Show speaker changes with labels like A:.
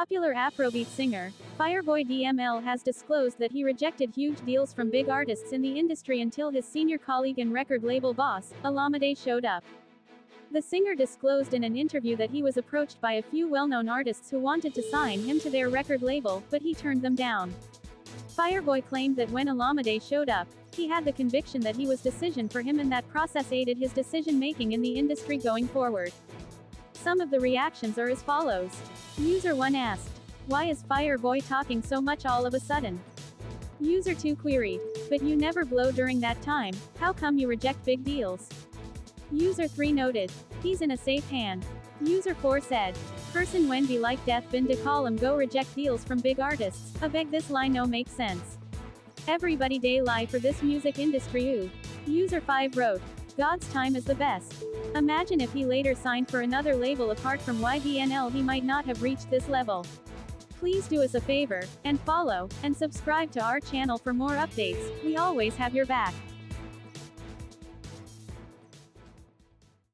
A: Popular Afrobeat singer, Fireboy DML has disclosed that he rejected huge deals from big artists in the industry until his senior colleague and record label boss, Olamide showed up. The singer disclosed in an interview that he was approached by a few well-known artists who wanted to sign him to their record label, but he turned them down. Fireboy claimed that when Olamide showed up, he had the conviction that he was decision for him and that process aided his decision-making in the industry going forward. Some of the reactions are as follows. User 1 asked, Why is Fireboy talking so much all of a sudden? User 2 queried, But you never blow during that time, how come you reject big deals? User 3 noted, He's in a safe hand. User 4 said, Person when be like death been to call him go reject deals from big artists, a beg this line no make sense. Everybody day lie for this music industry ooh. User 5 wrote, God's time is the best. Imagine if he later signed for another label apart from YBNL he might not have reached this level. Please do us a favor, and follow, and subscribe to our channel for more updates, we always have your back.